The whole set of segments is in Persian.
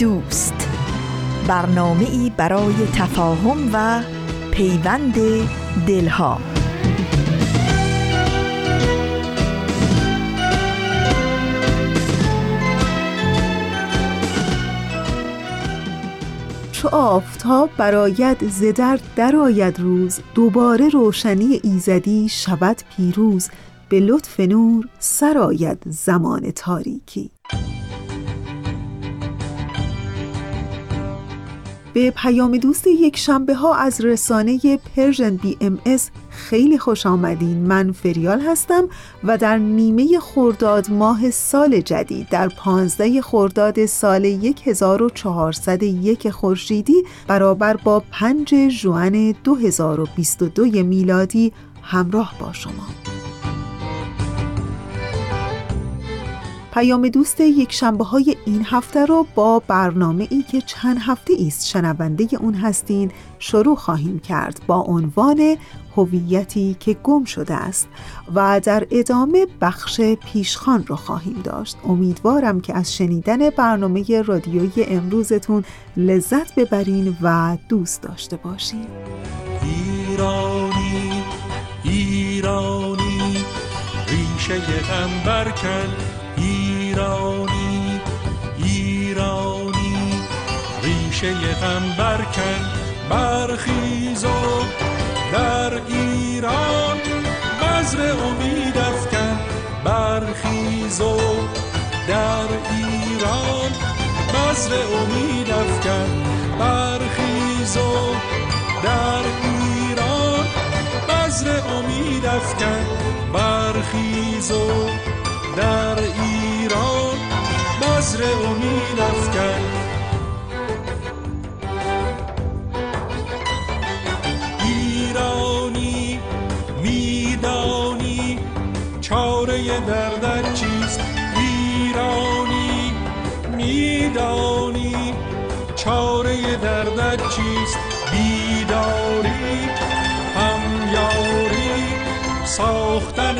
دوست. برنامه ای برای تفاهم و پیوند دلها. چو آفتاب براید ز درد درآید روز دوباره روشنی ایزدی شود پیروز. به لطف نور سرآید زمان تاریکی. به پیام دوست یک شنبه ها از رسانه Persian BMS خیلی خوش آمدین. من فریال هستم و در نیمه خرداد ماه سال جدید در پانزده خرداد سال 1401 خورشیدی برابر با 5 ژوئن 2022 میلادی همراه با شما. پیام دوست یک شنبه های این هفته رو با برنامه ای که چند هفته است شنونده اون هستین شروع خواهیم کرد با عنوان هویتی که گم شده است و در ادامه بخش پیشخان رو خواهیم داشت. امیدوارم که از شنیدن برنامه رادیویی امروزتون لذت ببرین و دوست داشته باشین. ایرانی ایرانی ریشه غم برکن ایرانی ایرانی. ریشه غم برکن برخیز و در ایران. بذر امید افکن برخیز و در ایران. بذر امید افکن برخیز و در ایران. بذر امید افکن برخیز و در ایران. بذر امید افکن. ایرانی میدانی چاره دردت چیست؟ ایرانی میدانی چاره دردت چیست؟ بیداری همیاری ساختن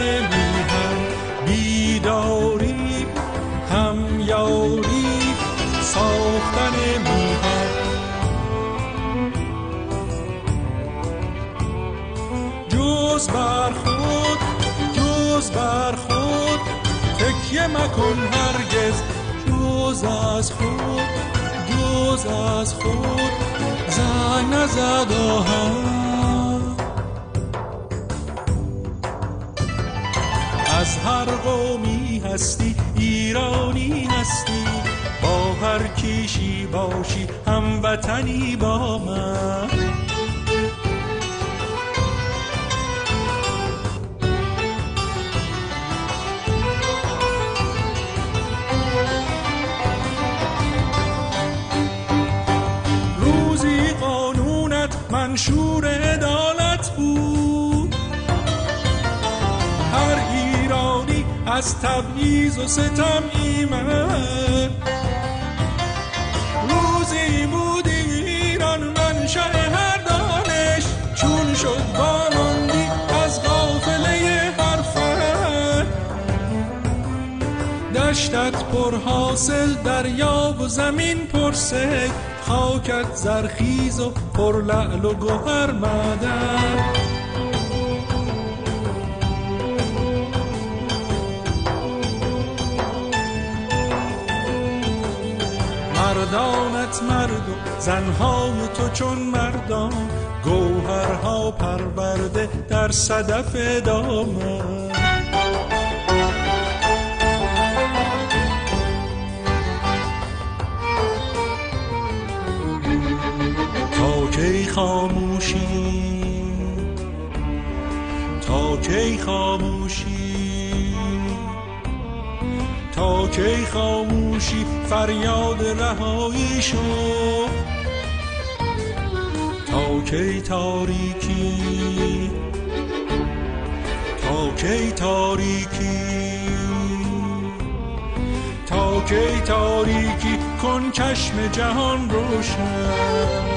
جز بر خود جز بر خود تکیه مکن هرگز. جز از خود جز از خود زن نزد آهن. از هر قومی هستی ایرانی هستی. با هر کیشی باشی هموطنی با من. منشور عدالت بود. هر ایرانی از تبعیض و ستم ایمن. دشتت پر حاصل دریا و زمین پرسه خاکت زرخیز و پر لعل و گوهر مدن مردانت مرد و زنهای تو چون مردان گوهرها پرورده در صدف دامن. کی خاموشی؟ تا کی خاموشی؟ تا کی خاموشی؟ فریاد رهایی شو. تا کی تاریکی؟ تا کی تاریکی؟ تا کی تاریکی؟ کن چشم جهان روشن.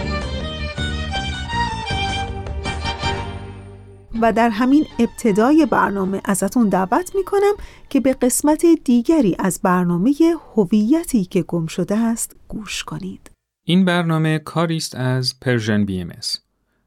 و در همین ابتدای برنامه ازتون دعوت می‌کنم که به قسمت دیگری از برنامه هویتی که گم شده است گوش کنید. این برنامه کاری است از Persian BMS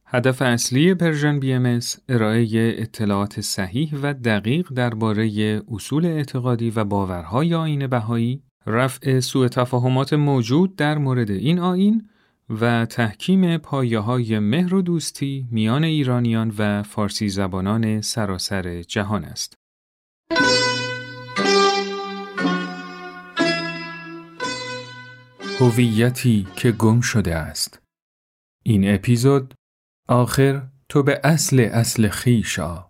هدف اصلی Persian BMS ارائه اطلاعات صحیح و دقیق درباره اصول اعتقادی و باورهای آیین بهایی، رفع سوء تفاهمات موجود در مورد این آیین و تحکیم پایه های مهر و دوستی میان ایرانیان و فارسی زبانان سراسر جهان است. هویتی که گم شده است. این اپیزود آخر تو به اصل اصل خیشا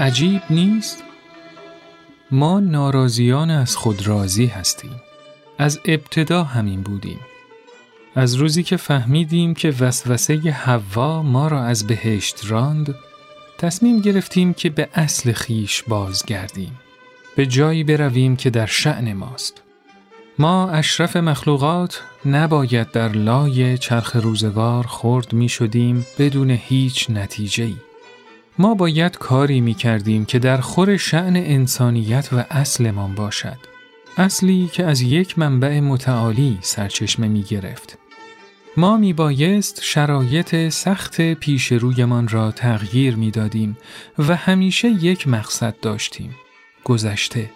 عجیب نیست؟ ما ناراضیان از خود راضی هستیم. از ابتدا همین بودیم. از روزی که فهمیدیم که وسوسه حوا ما را از بهشت راند، تصمیم گرفتیم که به اصل خیش بازگردیم. به جایی برویم که در شعن ماست. ما اشرف مخلوقات نباید در لای چرخ روزگار خورد می شدیم بدون هیچ نتیجه ای. ما باید کاری می کردیم که در خور شعن انسانیت و اصلمان باشد. اصلی که از یک منبع متعالی سرچشمه می گرفت. ما می بایست شرایط سخت پیش رویمان را تغییر می دادیم و همیشه یک مقصد داشتیم. گذشته.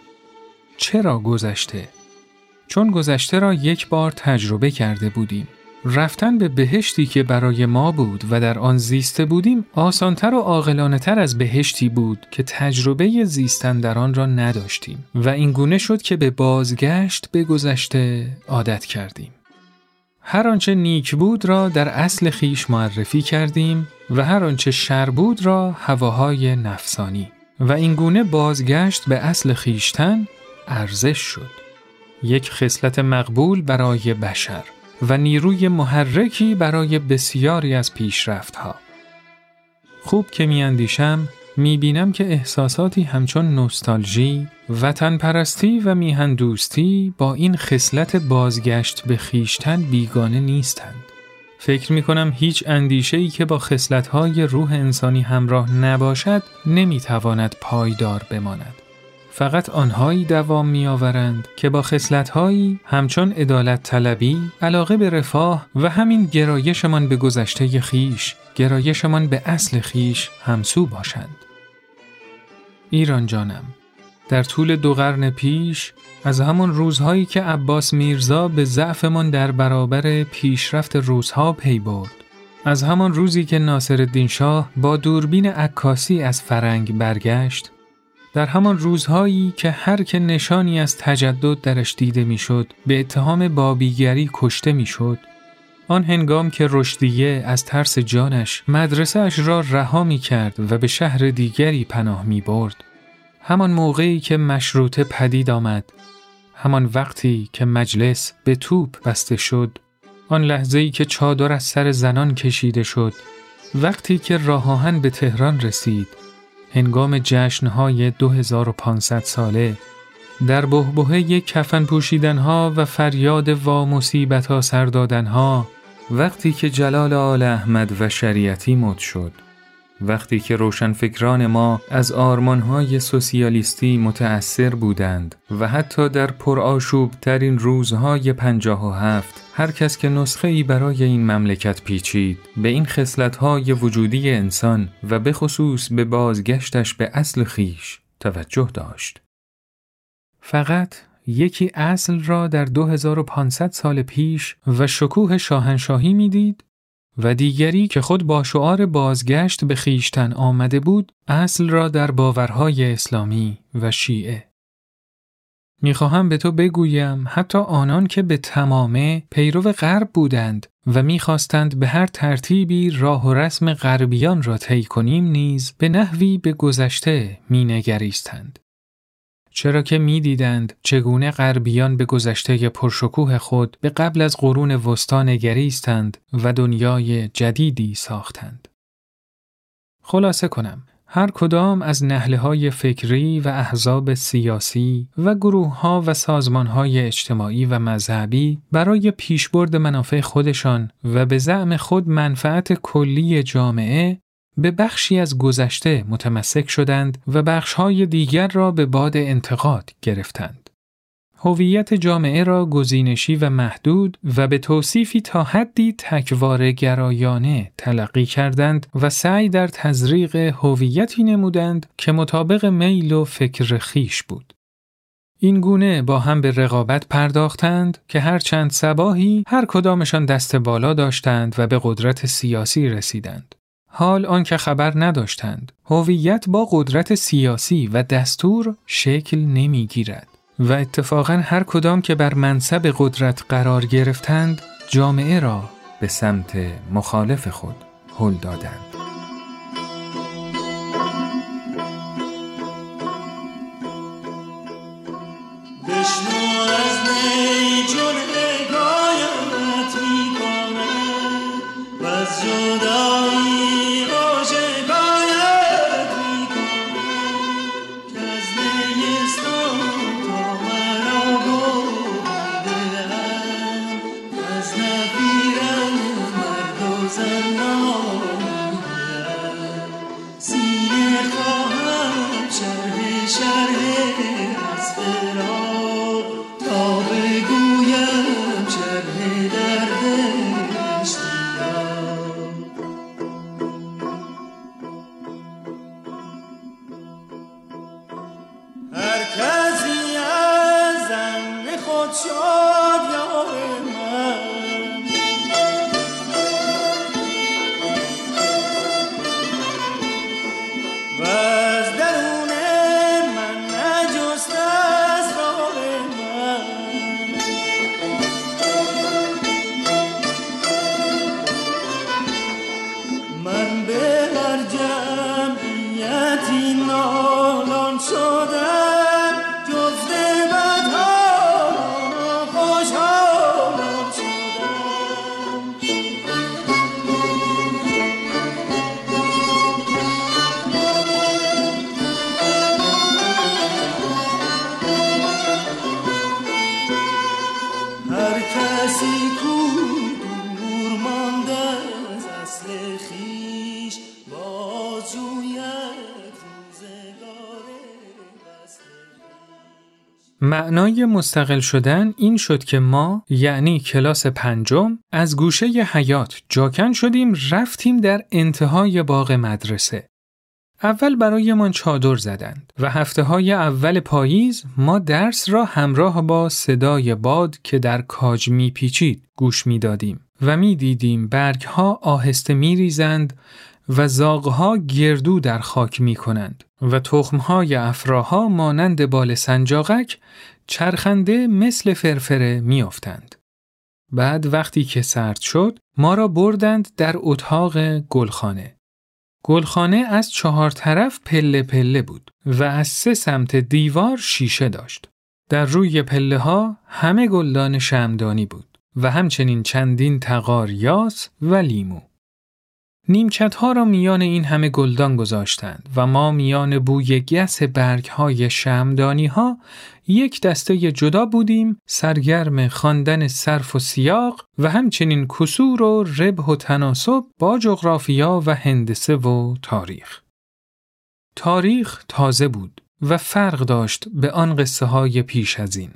چرا گذشته؟ چون گذشته را یک بار تجربه کرده بودیم. رفتن به بهشتی که برای ما بود و در آن زیسته بودیم آسانتر و عاقلانه تر از بهشتی بود که تجربه زیستن در آن را نداشتیم و این گونه شد که به بازگشت به گذشته عادت کردیم. هر آنچه نیک بود را در اصل خیش معرفی کردیم و هر آنچه شر بود را هواهای نفسانی و این گونه بازگشت به اصل خیشتن ارزش شد. یک خصلت مقبول برای بشر و نیروی محرکی برای بسیاری از پیشرفتها. خوب که می اندیشم می بینم که احساساتی همچون نوستالژی، وطن پرستی و میهن دوستی با این خصلت بازگشت به خیشتن بیگانه نیستند. فکر می کنم هیچ اندیشه ای که با خصلت های روح انسانی همراه نباشد نمی تواند پایدار بماند. فقط آنهایی دوام می آورند که با خصلتهایی همچون عدالت طلبی، علاقه به رفاه و همین گرایشمان به گذشته خیش، گرایشمان به اصل خیش همسو باشند. ایران جانم، در طول دو قرن پیش از همان روزهایی که عباس میرزا به ضعفمان در برابر پیشرفت روزها پی برد از همان روزی که ناصر شاه با دوربین عکاسی از فرنگ برگشت در همان روزهایی که هر که نشانی از تجدد درش دیده می‌شد به اتهام بابیگری کشته می‌شد آن هنگام که رشدیه از ترس جانش مدرسه اش را رها می کرد و به شهر دیگری پناه می برد. همان موقعی که مشروطه پدید آمد. همان وقتی که مجلس به توپ بسته شد. آن لحظه‌ای که چادر از سر زنان کشیده شد. وقتی که راه به تهران رسید. هنگام جشنهای 2500 ساله در بهبهه کفن پوشیدنها و فریاد و مصیبت ها سر دادنها وقتی که جلال آل احمد و شریعتی مد شد وقتی که روشنفکران ما از آرمانهای سوسیالیستی متأثر بودند و حتی در پرآشوب ترین روزهای پنجاه و هفت هر کس که نسخه ای برای این مملکت پیچید به این خصلت‌های وجودی انسان و به خصوص به بازگشتش به اصل خیش توجه داشت. فقط یکی اصل را در 2500 سال پیش و شکوه شاهنشاهی می‌دید و دیگری که خود با شعار بازگشت به خیشتن آمده بود اصل را در باورهای اسلامی و شیعه. می‌خواهم به تو بگویم حتی آنان که به تمامه پیرو غرب بودند و می‌خواستند به هر ترتیبی راه و رسم غربیان را طی کنیم نیز به نحوی به گذشته مینگریستند. چرا که می‌دیدند چگونه غربیان به گذشته پرشکوه خود به قبل از قرون وسطا نگریستند و دنیای جدیدی ساختند. خلاصه کنم هر کدام از نهله های فکری و احزاب سیاسی و گروه ها و سازمان های اجتماعی و مذهبی برای پیشبرد منافع خودشان و به زعم خود منفعت کلی جامعه به بخشی از گذشته متمسک شدند و بخشهای دیگر را به باد انتقاد گرفتند. هویت جامعه را گزینشی و محدود و به توصیفی تا حدی تکوار گرایانه تلقی کردند و سعی در تزریق هویتی نمودند که مطابق میل و فکر خیش بود. این گونه با هم به رقابت پرداختند که هر چند سباهی هر کدامشان دست بالا داشتند و به قدرت سیاسی رسیدند. حال آنکه خبر نداشتند هویت با قدرت سیاسی و دستور شکل نمی‌گیرد و اتفاقا هر کدام که بر منصب قدرت قرار گرفتند جامعه را به سمت مخالف خود هل دادند. معنای مستقل شدن این شد که ما یعنی کلاس پنجم از گوشه ی حیات جاکن شدیم رفتیم در انتهای باغ مدرسه. اول برایمان چادر زدند و هفته های اول پاییز ما درس را همراه با صدای باد که در کاج پیچید گوش دادیم و دیدیم برگ ها آهسته ریزند و زاغها گردو در خاک می کنند و تخمهای افراها مانند بال سنجاقک چرخنده مثل فرفره میافتند. بعد وقتی که سرد شد ما را بردند در اتاق گلخانه. گلخانه از چهار طرف پله پله بود و از سه سمت دیوار شیشه داشت. در روی پله ها همه گلدان شمدانی بود و همچنین چندین تقار یاس و لیمو. نیمکت ها را میان این همه گلدان گذاشتند و ما میان بوی گس برگ های شمدانی ها یک دسته جدا بودیم سرگرم خواندن صرف و سیاق و همچنین کسور و ربح و تناسب با جغرافیا و هندسه و تاریخ. تاریخ تازه بود و فرق داشت به آن قصه های پیش از این.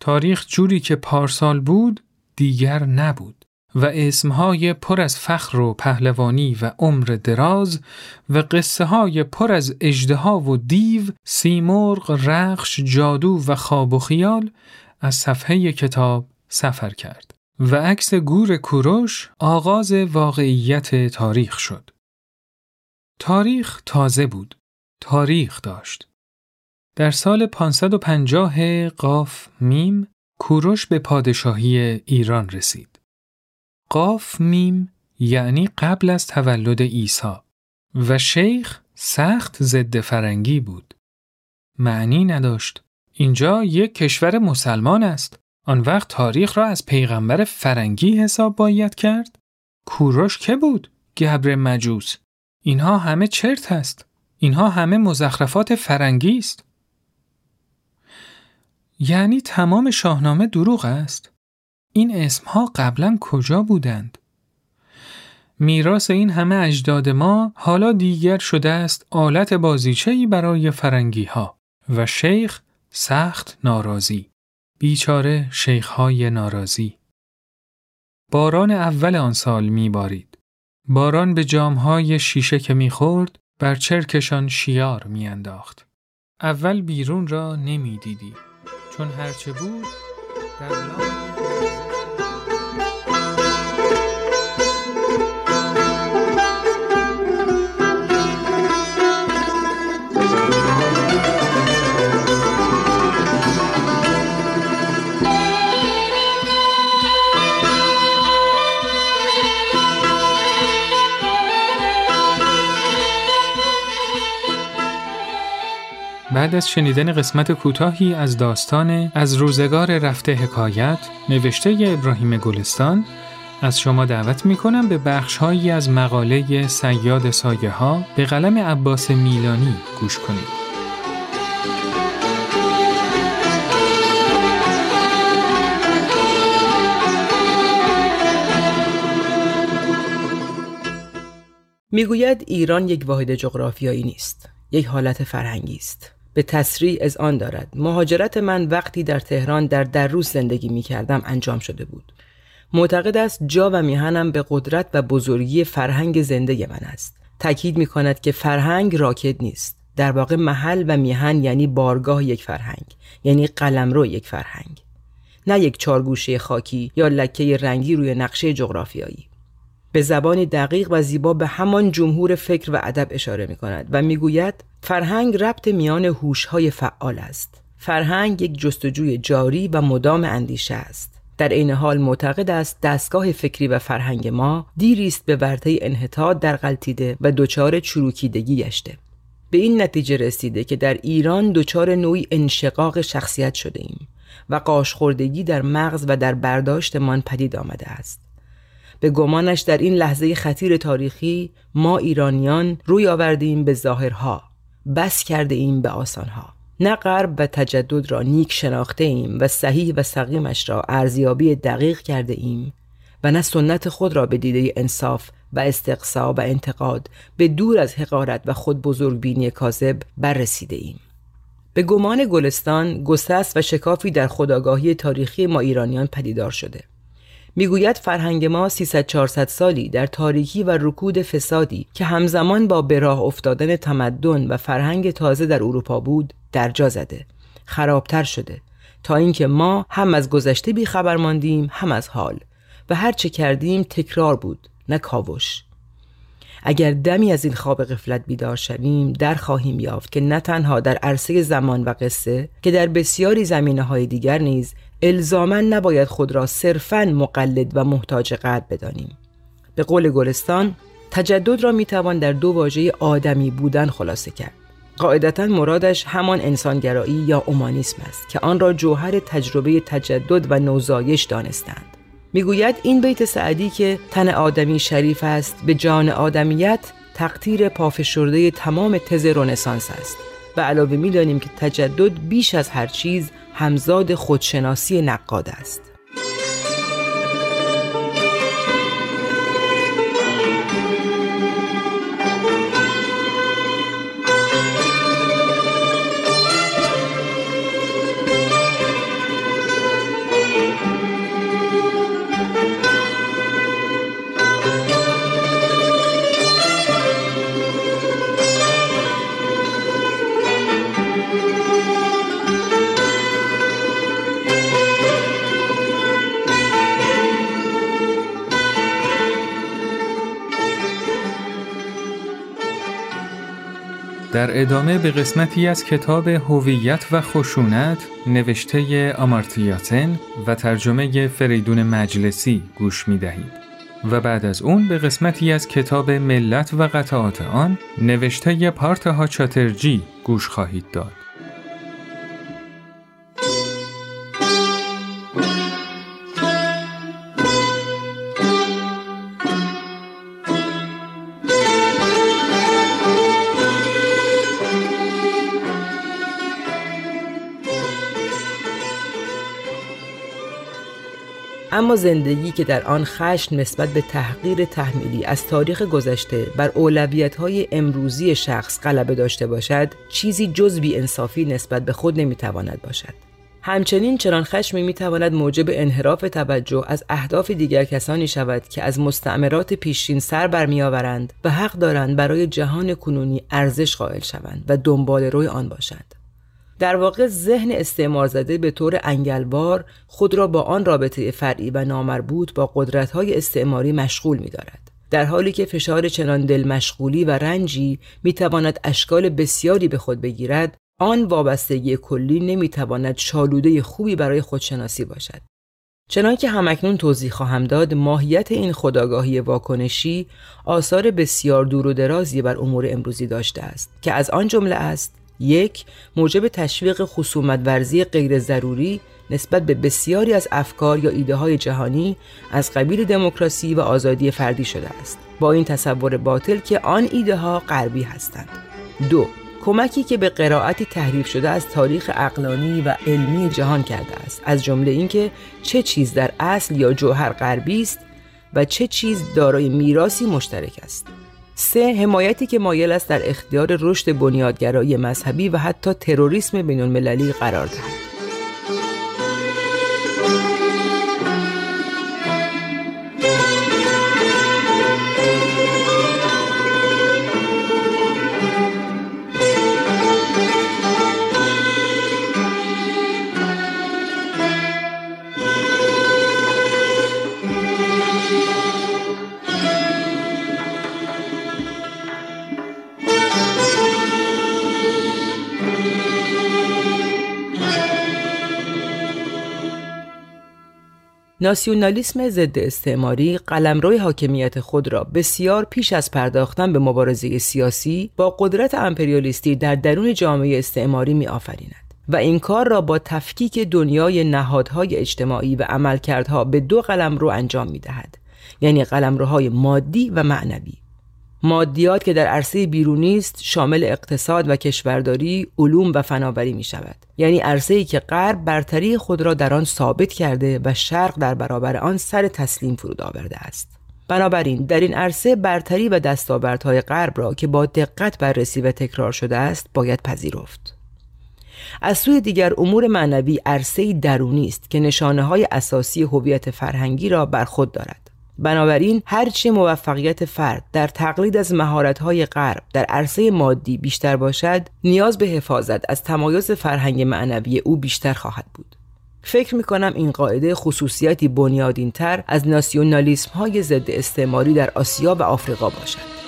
تاریخ جوری که پارسال بود دیگر نبود. و اسمهای پر از فخر و پهلوانی و عمر دراز و قصه های پر از اجدها و دیو، سیمرغ، رخش، جادو و خواب و خیال از صفحه کتاب سفر کرد و عکس گور کوروش آغاز واقعیت تاریخ شد. تاریخ تازه بود. تاریخ داشت. در سال 550 قاف میم کوروش به پادشاهی ایران رسید. قاف میم یعنی قبل از تولد عیسی و شیخ سخت ضد فرنگی بود. معنی نداشت. اینجا یک کشور مسلمان است. آن وقت تاریخ را از پیغمبر فرنگی حساب باید کرد؟ کوروش که بود؟ گبر مجوس. اینها همه چرت است. اینها همه مزخرفات فرنگی است. یعنی تمام شاهنامه دروغ است. این اسمها قبلا کجا بودند؟ میراث این همه اجداد ما حالا دیگر شده است آلت بازیچه‌ای برای فرنگی ها و شیخ سخت ناراضی. بیچاره شیخهای ناراضی. باران اول آن سال میبارید. باران به جامهای شیشه که می‌خورد بر چرکشان شیار میانداخت. اول بیرون را نمی‌دیدی. چون هرچه بود در بعد از شنیدن قسمت کوتاهی از داستان از روزگار رفته حکایت نوشته ابراهیم گلستان از شما دعوت می کنم به بخشهایی از مقاله سیاد سایه ها به قلم عباس میلانی گوش کنید. می‌گوید ایران یک واحد جغرافیایی نیست یک حالت فرهنگی است به تسریع از آن دارد. مهاجرت من وقتی در تهران در دروس زندگی می کردم انجام شده بود. معتقد است جا و میهنم به قدرت و بزرگی فرهنگ زنده من است. تاکید می کند که فرهنگ راکت نیست. در واقع محل و میهن یعنی بارگاه یک فرهنگ یعنی قلمرو یک فرهنگ. نه یک چارگوشه خاکی یا لکه رنگی روی نقشه جغرافیایی. به زبانی دقیق و زیبا به همان جمهور فکر و ادب اشاره می کند و می‌گوید فرهنگ ربط میان هوش‌های فعال است. فرهنگ یک جستجوی جاری و مدام اندیشه است. در عین حال معتقد است دستگاه فکری و فرهنگ ما دیری است به ورطه انحطاط در غلطیده و دچار چروکیدگی گشته به این نتیجه رسیده که در ایران دچار نوعی انشقاق شخصیت شده ایم و قاشخوردگی در مغز و در برداشتمان پدید آمده است. به گمانش در این لحظه خطیر تاریخی ما ایرانیان روی آوردیم به ظاهرها بس کرده ایم به آسانها. نه غرب و تجدد را نیک شناخته ایم و صحیح و سقیمش را ارزیابی دقیق کرده ایم و نه سنت خود را به دیده انصاف و استقصا و انتقاد به دور از حقارت و خود بزرگبینی کاذب بررسیده ایم به گمان گلستان گسست و شکافی در خداگاهی تاریخی ما ایرانیان پدیدار شده. می‌گوید فرهنگ ما 300 400 سالی در تاریکی و رکود فسادی که همزمان با به راه افتادن تمدن و فرهنگ تازه در اروپا بود درجا زده. خرابتر شده. تا اینکه ما هم از گذشته بیخبر ماندیم هم از حال. و هر چه کردیم تکرار بود نه کاوش. اگر دمی از این خواب غفلت بیدار شویم در خواهیم یافت که نه تنها در عرصه زمان و قصه که در بسیاری زمینه های دیگر نیز الزاما نباید خود را صرفا مقلد و محتاج قد بدانیم. به قول گلستان تجدد را می‌توان در دو واژه آدمی بودن خلاصه کرد. قاعدتا مرادش همان انسانگرایی یا اومانیسم است که آن را جوهر تجربه تجدد و نوزایش دانستند. می‌گوید این بیت سعدی که تن آدمی شریف است به جان آدمیت تقدیر پافشرده تمام تز رنسانس است. و علاوه می‌دانیم که تجدد بیش از هر چیز همزاد خودشناسی نقاد است. ادامه به قسمتی از کتاب هویت و خشونت نوشته آمارتیاتن و ترجمه فریدون مجلسی گوش می دهید. و بعد از اون به قسمتی از کتاب ملت و قطعات آن نوشته پارتها چاترجی گوش خواهید داد. اما زندگی که در آن خشم نسبت به تحقیر تحمیلی از تاریخ گذشته بر اولویت های امروزی شخص غلبه داشته باشد چیزی جز بی انصافی نسبت به خود نمی‌تواند باشد. همچنین چنان خشمی می‌تواند موجب انحراف توجه از اهداف دیگر کسانی شود که از مستعمرات پیشین سر برمیآورند و حق دارند برای جهان کنونی ارزش قائل شوند و دنبال روی آن باشند. در واقع ذهن استعمار زده به طور انگلوار خود را با آن رابطه فرعی و نامربوط با قدرت‌های استعماری مشغول می‌دارد. در حالی که فشار چنان دل مشغولی و رنجی می‌تواند اشکال بسیاری به خود بگیرد آن وابستگی کلی نمی‌تواند شالوده خوبی برای خودشناسی باشد چنان که همکنون توضیح خواهم داد ماهیت این خداگاهی واکنشی آثار بسیار دور و درازی بر امور امروزی داشته است که از آن جمله است یک موجب تشویق خصومت ورزی غیر ضروری نسبت به بسیاری از افکار یا ایده های جهانی از قبیل دموکراسی و آزادی فردی شده است. با این تصور باطل که آن ایده ها غربی هستند. دو کمکی که به قرائتی تحریف شده از تاریخ اقلانی و علمی جهان کرده است. از جمله اینکه چه چیز در اصل یا جوهر غربی است و چه چیز دارای میراثی مشترک است. سه حمایتی که مایل است در اختیار رشد بنیادگرایی مذهبی و حتی تروریسم بین المللی قرار دهد. ناسیونالیسم ضد استعماری قلمروی حاکمیت خود را بسیار پیش از پرداختن به مبارزه سیاسی با قدرت امپریالیستی در درون جامعه استعماری می آفریند و این کار را با تفکیک دنیای نهادهای اجتماعی و عملکردها به دو قلمرو انجام می دهد یعنی قلمروهای مادی و معنوی. مادیات که در عرصه بیرونی است شامل اقتصاد و کشورداری، علوم و فناوری می شود. یعنی عرصه ای که غرب برتری خود را در آن ثابت کرده و شرق در برابر آن سر تسلیم فرود آورده است. بنابراین در این عرصه برتری و دستاوردهای غرب را که با دقت بررسی و تکرار شده است باید پذیرفت. از سوی دیگر امور معنوی عرصه درونی است که نشانه های اساسی هویت فرهنگی را بر خود دارد. بنابراین هرچی موفقیت فرد در تقلید از مهارت‌های غرب در عرصه مادی بیشتر باشد نیاز به حفاظت از تمایز فرهنگ معنوی او بیشتر خواهد بود. فکر می کنم این قاعده خصوصیتی بنیادین تر از ناسیونالیسم های ضد استعماری در آسیا و آفریقا باشد.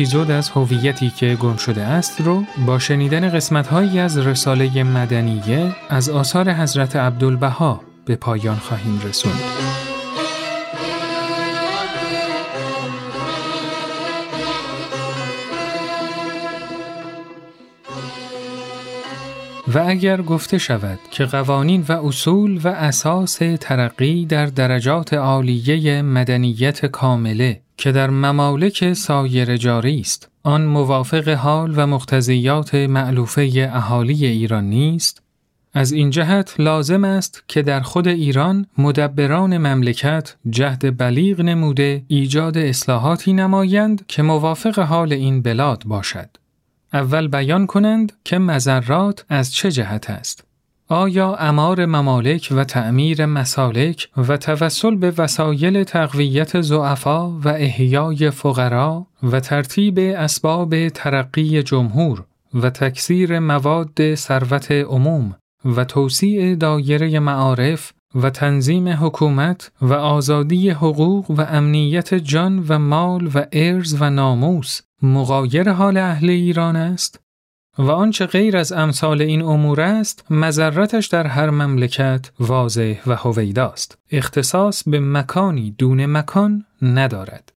اپیزود از هویتی که گم شده است رو با شنیدن قسمتهایی از رساله مدنیه از آثار حضرت عبدالبها به پایان خواهیم رسوند. و اگر گفته شود که قوانین و اصول و اساس ترقی در درجات عالیه مدنیت کامله که در ممالک سایر جاری است آن موافق حال و مقتضیات معلوفه اهالی ایران نیست از این جهت لازم است که در خود ایران مدبران مملکت جهد بلیغ نموده ایجاد اصلاحاتی نمایند که موافق حال این بلاد باشد. اول بیان کنند که مذرات از چه جهت است. آیا امار ممالک و تعمیر مسالک و توسل به وسایل تقویت زعفا و احیای فقرا و ترتیب اسباب ترقی جمهور و تکثیر مواد ثروت عموم و توسیع دایره معارف و تنظیم حکومت و آزادی حقوق و امنیت جان و مال و ارز و ناموس مغایر حال اهل ایران است؟ و آنچه غیر از امثال این امور است مذرتش در هر مملکت واضح و هویداست. اختصاص به مکانی دون مکان ندارد.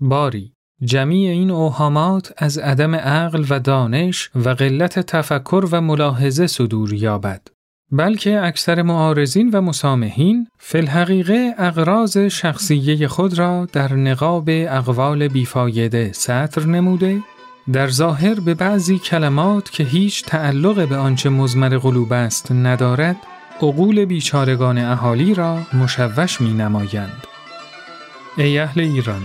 باری جمیع این اوهامات از عدم عقل و دانش و قلت تفکر و ملاحظه صدور یابد. بلکه اکثر معارضین و مسامحین فی الحقیقه اقراض شخصیه خود را در نقاب اقوال بیفایده سطر نموده در ظاهر به بعضی کلمات که هیچ تعلق به آنچه مزمر قلوب است ندارد عقول بیچارگان اهالی را مشوش می نمایند. ای اهل ایران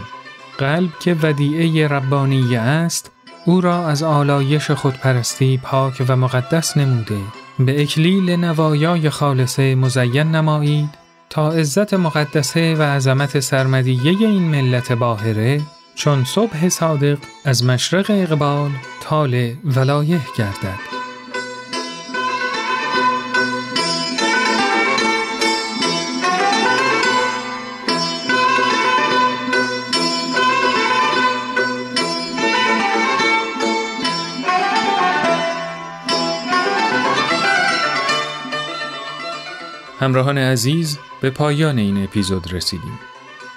قلب که ودیعه ربانی است او را از آلایش خودپرستی پاک و مقدس نموده به اکلیل نوایای خالصه مزین نمایید تا عزت مقدسه و عظمت سرمدیه این ملت باهره چون صبح صادق از مشرق اقبال طال ولایه گردد همراهان عزیز به پایان این اپیزود رسیدیم.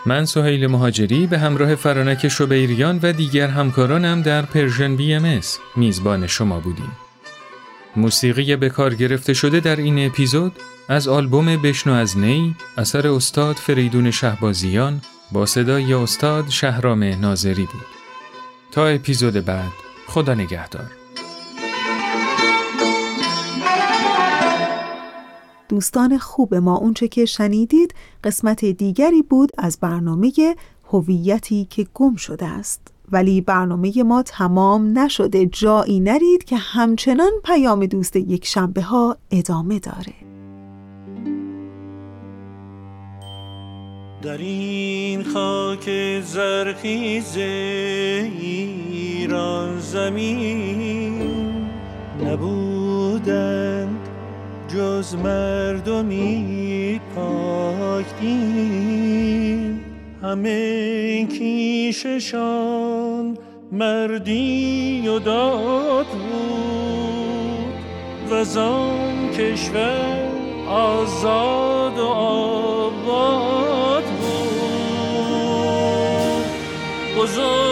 من سهیل مهاجری به همراه فرانک شبیریان و دیگر همکارانم در Persian BMS میزبان شما بودیم. موسیقی به کار گرفته شده در این اپیزود از آلبوم بشنو از نی اثر استاد فریدون شهبازیان با صدای استاد شهرام ناظری بود. تا اپیزود بعد خدا نگهدار. دوستان خوب ما اونچه که شنیدید قسمت دیگری بود از برنامه هویتی که گم شده است. ولی برنامه ما تمام نشده جایی نرید که همچنان پیام دوست یک شنبه ها ادامه داره. در این خاک زرخیز ایران زمین نبودند جز مردمی پاک همه کیششان مردی و داد بود. و زان کشور آزاد و آباد بود. بزرگی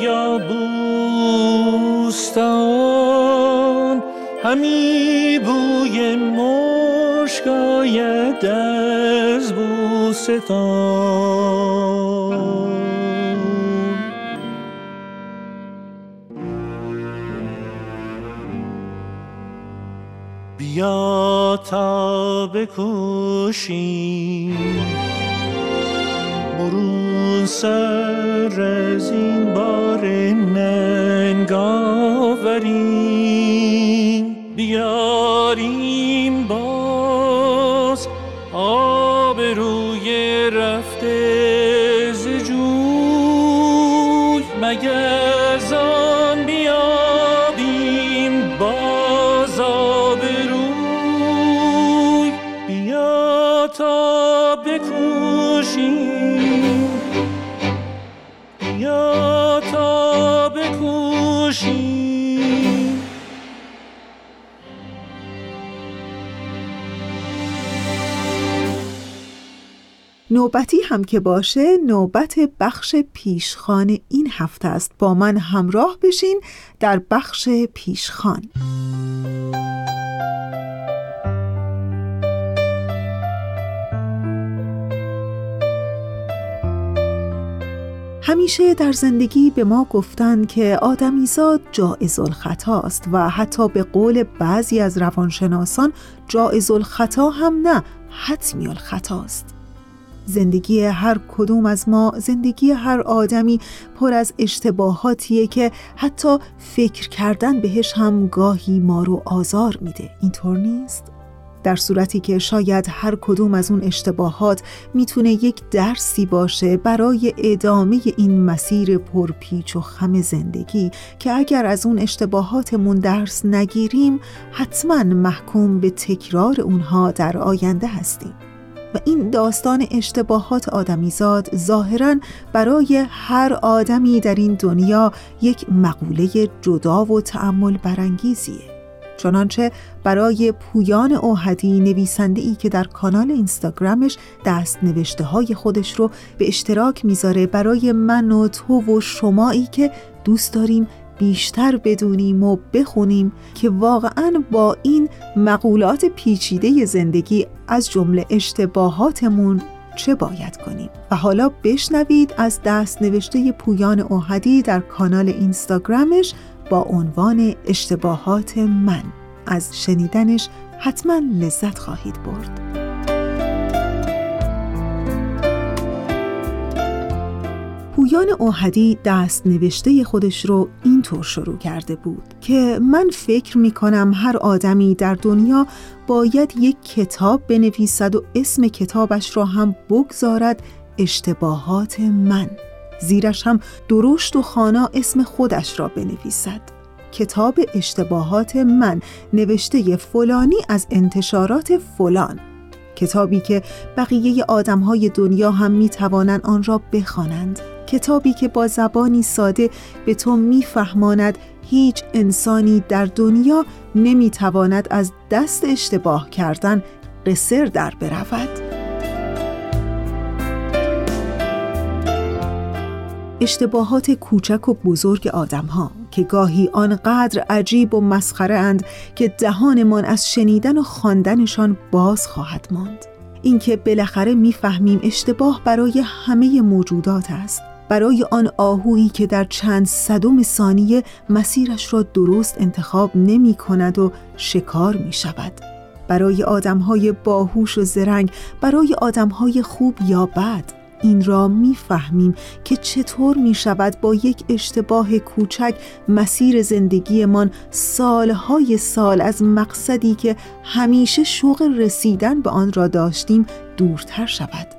یا بوستان همی بوی مشک آید از بوستان. بیا تا بکوشیم برون سر از این بار ننگ آوریم بیاریم باز آب روی رفته ز مگر نوبتی هم که باشه نوبت بخش پیشخان این هفته است. با من همراه بشین در بخش پیشخان. همیشه در زندگی به ما گفتن که آدمیزاد جائز الخطاست و حتی به قول بعضی از روانشناسان جائز الخطا هم نه حتمی الخطاست زندگی هر کدوم از ما زندگی هر آدمی پر از اشتباهاتیه که حتی فکر کردن بهش هم گاهی ما رو آزار میده اینطور نیست؟ در صورتی که شاید هر کدوم از اون اشتباهات می‌تونه یک درسی باشه برای ادامه این مسیر پرپیچ و خم زندگی که اگر از اون اشتباهاتمون درس نگیریم حتما محکوم به تکرار اونها در آینده هستیم و این داستان اشتباهات آدمیزاد ظاهرا برای هر آدمی در این دنیا یک مقوله جدا و تعمل برانگیزیه. چنانچه برای پویان اوهدی نویسنده ای که در کانال اینستاگرامش دست نوشته های خودش رو به اشتراک می‌ذاره برای من و تو و شمایی که دوست داریم بیشتر بدونیم و بخونیم که واقعا با این مقولات پیچیده زندگی از جمله اشتباهاتمون چه باید کنیم. و حالا بشنوید از دست نوشته پویان اوهدی در کانال اینستاگرامش با عنوان اشتباهات من. از شنیدنش حتما لذت خواهید برد. پویان اوهدی دست نوشته خودش رو اینطور شروع کرده بود که من فکر می کنم هر آدمی در دنیا باید یک کتاب بنویسد و اسم کتابش را هم بگذارد اشتباهات من. زیرش هم درشت و خانا اسم خودش را بنویسد. کتاب اشتباهات من نوشته فلانی از انتشارات فلان. کتابی که بقیه آدمهای دنیا هم می توانند آن را بخوانند. کتابی که با زبانی ساده به تو میفهماند هیچ انسانی در دنیا نمی‌تواند از دست اشتباه کردن قصر در برود. اشتباهات کوچک و بزرگ آدم ها که گاهی آنقدر عجیب و مسخره اند که دهانمان از شنیدن و خواندنشان باز خواهد ماند. اینکه بالاخره می‌فهمیم اشتباه برای همه موجودات است. برای آن آهویی که در چند صدم ثانیه مسیرش را درست انتخاب نمی کند و شکار می شود. برای آدمهای باهوش و زرنگ برای آدمهای خوب یا بد این را می‌فهمیم که چطور می شود با یک اشتباه کوچک مسیر زندگیمان سالهای سال از مقصدی که همیشه شوق رسیدن به آن را داشتیم دورتر شود.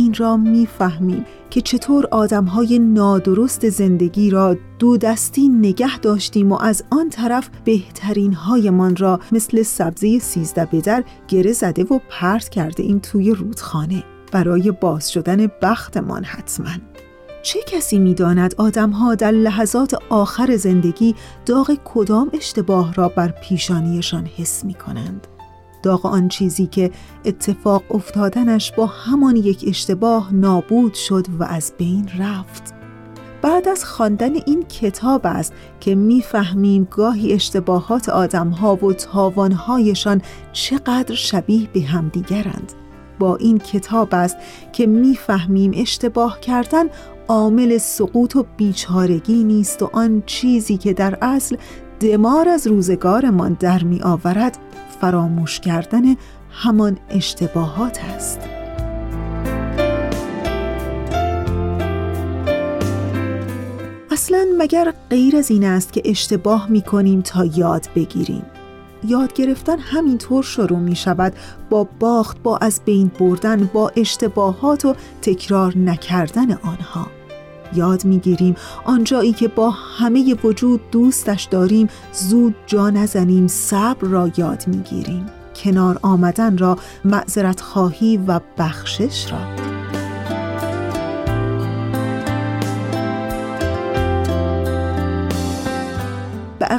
این را می‌فهمیم که چطور آدمهای نادرست زندگی را دو دستی نگه داشتیم و از آن طرف بهترین هایمان را مثل سبزه سیزده بدر گره زده و پرت کرده این توی رودخانه برای باز شدن بختمان حتما چه کسی می‌داند آدمها در لحظات آخر زندگی داغ کدام اشتباه را بر پیشانیشان حس می کنند؟ داغ آن چیزی که اتفاق افتادنش با همان یک اشتباه نابود شد و از بین رفت. بعد از خواندن این کتاب است که می‌فهمیم گاهی اشتباهات آدمها و تاوانهایشان چقدر شبیه به همدیگرند با این کتاب است که می‌فهمیم اشتباه کردن عامل سقوط و بیچارگی نیست و آن چیزی که در اصل دمار از روزگارمان در می آورد فراموش کردن همان اشتباهات است. اصلا مگر غیر از این است که اشتباه می کنیم تا یاد بگیریم؟ یاد گرفتن همینطور شروع می شود با باخت با از بین بردن با اشتباهات و تکرار نکردن آنها. یاد می‌گیریم. آنجایی که با همه وجود دوستش داریم زود جا نزنیم صبر را یاد می‌گیریم. کنار آمدن را معذرت خواهی و بخشش را.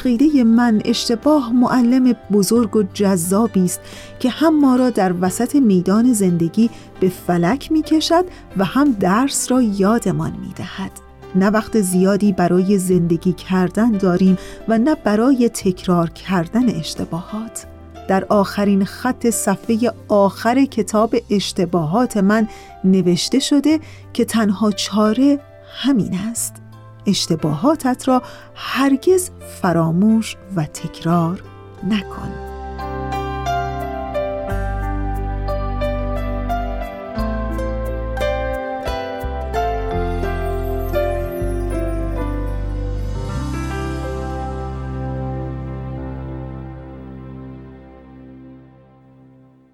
عقیده من اشتباه معلم بزرگ و جذابی است که هم ما را در وسط میدان زندگی به فلک می کشد و هم درس را یادمان می دهد. نه وقت زیادی برای زندگی کردن داریم و نه برای تکرار کردن اشتباهات در آخرین خط صفحه آخر کتاب اشتباهات من نوشته شده که تنها چاره همین است اشتباهاتت را هرگز فراموش و تکرار نکن.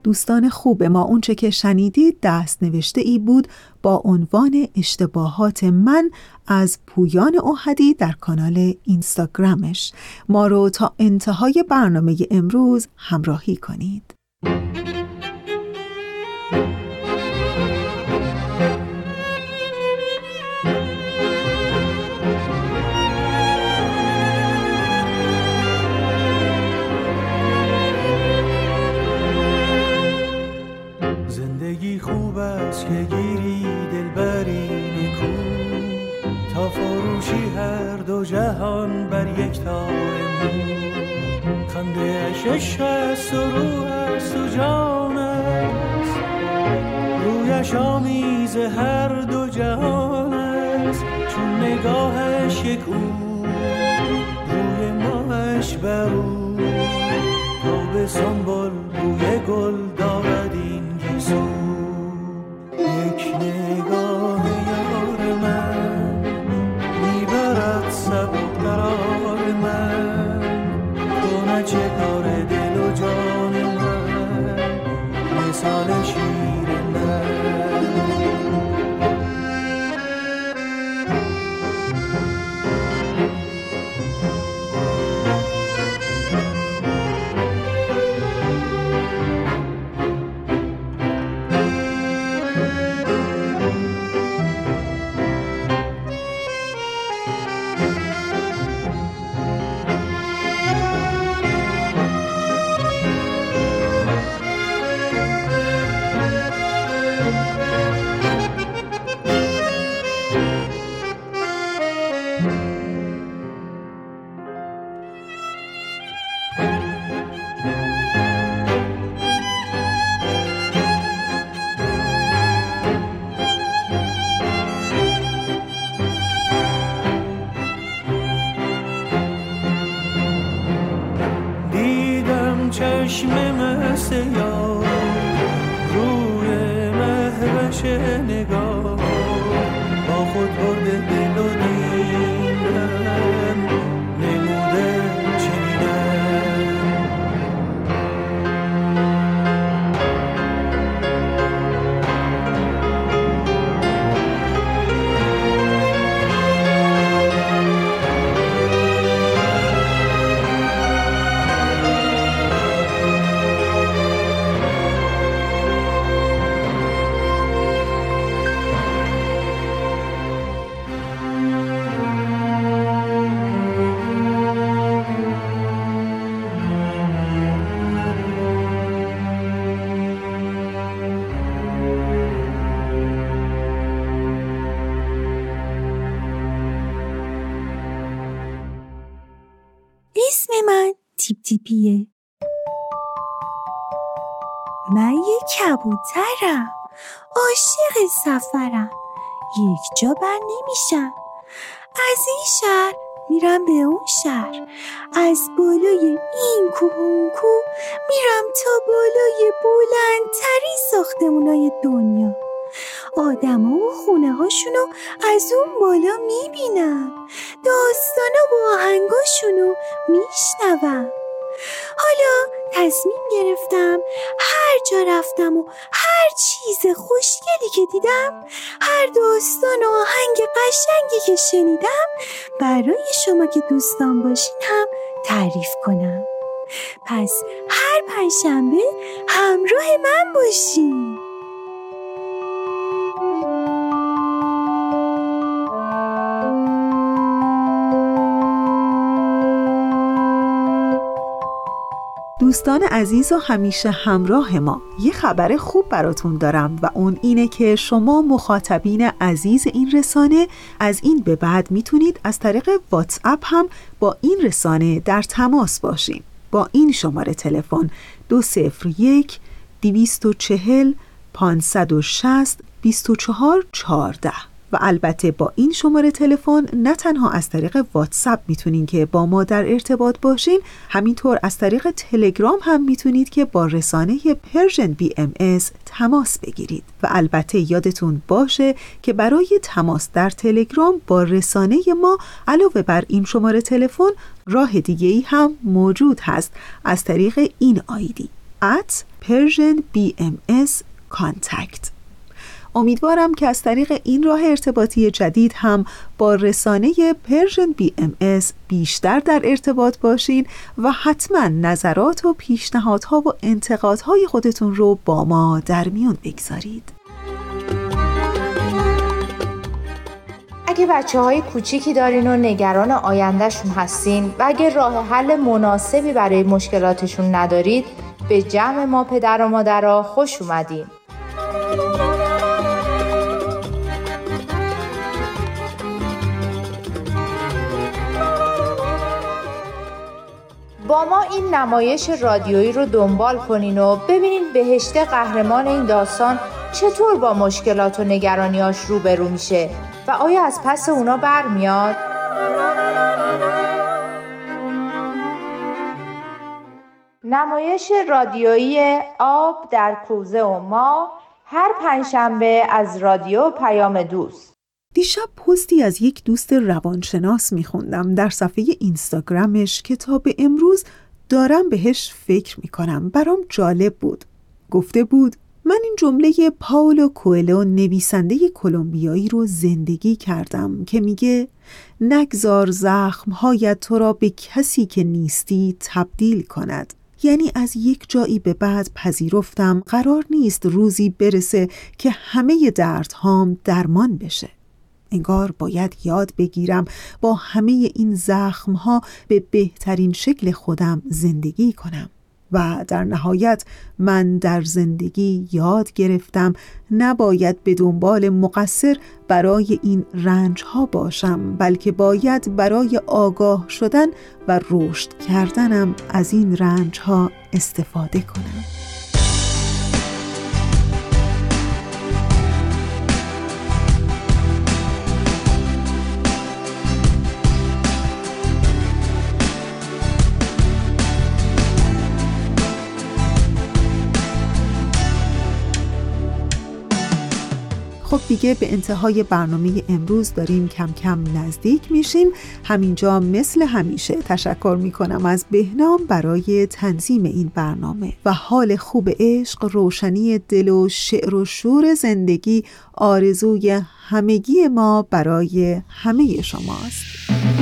دوستان خوب ما. اونچه که شنیدید دست نوشته ای بود با عنوان اشتباهات من از پویان اوهدی در کانال اینستاگرامش. ما رو تا انتهای برنامه امروز همراهی کنید. خنده اشش است و جان است. رویش آمیز هر دو جهان است. چون نگاهش یک او روی ماهش بر او. تا به سنبل روی گل نگاه. با خود برده کبوترم عاشق سفرم. یک جا بر نمیشم. از این شهر میرم به اون شهر. از بالای این کوه اون کوه میرم تا بالای بلندترین ساختمونای دنیا. آدما و خونه هاشونو از اون بالا می‌بینم. داستانا و آهنگاشونو میشنوم. حالا تصمیم گرفتم هر جا رفتم و هر چیز خوشگلی که دیدم هر داستان و آهنگ قشنگی که شنیدم برای شما که دوستان باشین هم تعریف کنم. پس هر پنجشنبه همراه من باشین. دوستان عزیز و همیشه همراه ما یه خبر خوب براتون دارم و اون اینه که شما مخاطبین عزیز این رسانه از این به بعد می‌تونید از طریق واتس اپ هم با این رسانه در تماس باشین. با این شماره تلفن 201 240 560 24 14 و البته با این شماره تلفن نه تنها از طریق واتساپ می‌تونین که با ما در ارتباط باشین همینطور از طریق تلگرام هم می‌تونید که با رسانه Persian BMS تماس بگیرید. و البته یادتون باشه که برای تماس در تلگرام با رسانه ما علاوه بر این شماره تلفن راه دیگه ای هم موجود هست. از طریق این آیدی at Persian BMS Contact. امیدوارم که از طریق این راه ارتباطی جدید هم با رسانه Persian BMS بیشتر در ارتباط باشین و حتما نظرات و پیشنهادها و انتقادهای خودتون رو با ما در میون بگذارید. اگه بچه های کوچیکی دارین و نگران آینده‌شون هستین و اگه راه حل مناسبی برای مشکلاتشون ندارید به جمع ما پدر و مادرها خوش اومدین. با ما این نمایش رادیویی رو دنبال کنین و ببینین بهشته قهرمان این داستان چطور با مشکلات و نگرانیاش روبرو میشه و آیا از پس اونا برمیاد؟ نمایش رادیویی آب در کوزه و ما هر پنجشنبه از رادیو پیام دوست دیشب پستی از یک دوست روانشناس میخوندم در صفحه اینستاگرامش که تا به امروز دارم بهش فکر می‌کنم. برام جالب بود. گفته بود من این جمله پاولو کوئلو نویسنده کلمبیایی رو زندگی کردم که میگه نگذار زخمهایت تو را به کسی که نیستی تبدیل کند. یعنی از یک جایی به بعد پذیرفتم قرار نیست روزی برسه که همه دردهام درمان بشه. انگار باید یاد بگیرم با همه این زخم ها به بهترین شکل خودم زندگی کنم. و در نهایت من در زندگی یاد گرفتم. نباید به دنبال مقصر برای این رنج ها باشم بلکه باید برای آگاه شدن و رشد کردنم از این رنج ها استفاده کنم. خب دیگه به انتهای برنامه امروز داریم کم کم نزدیک میشیم. همینجا مثل همیشه تشکر می‌کنم از بهنام برای تنظیم این برنامه و حال خوب عشق روشنی دل و شعر و شور زندگی آرزوی همگی ما برای همه شماست.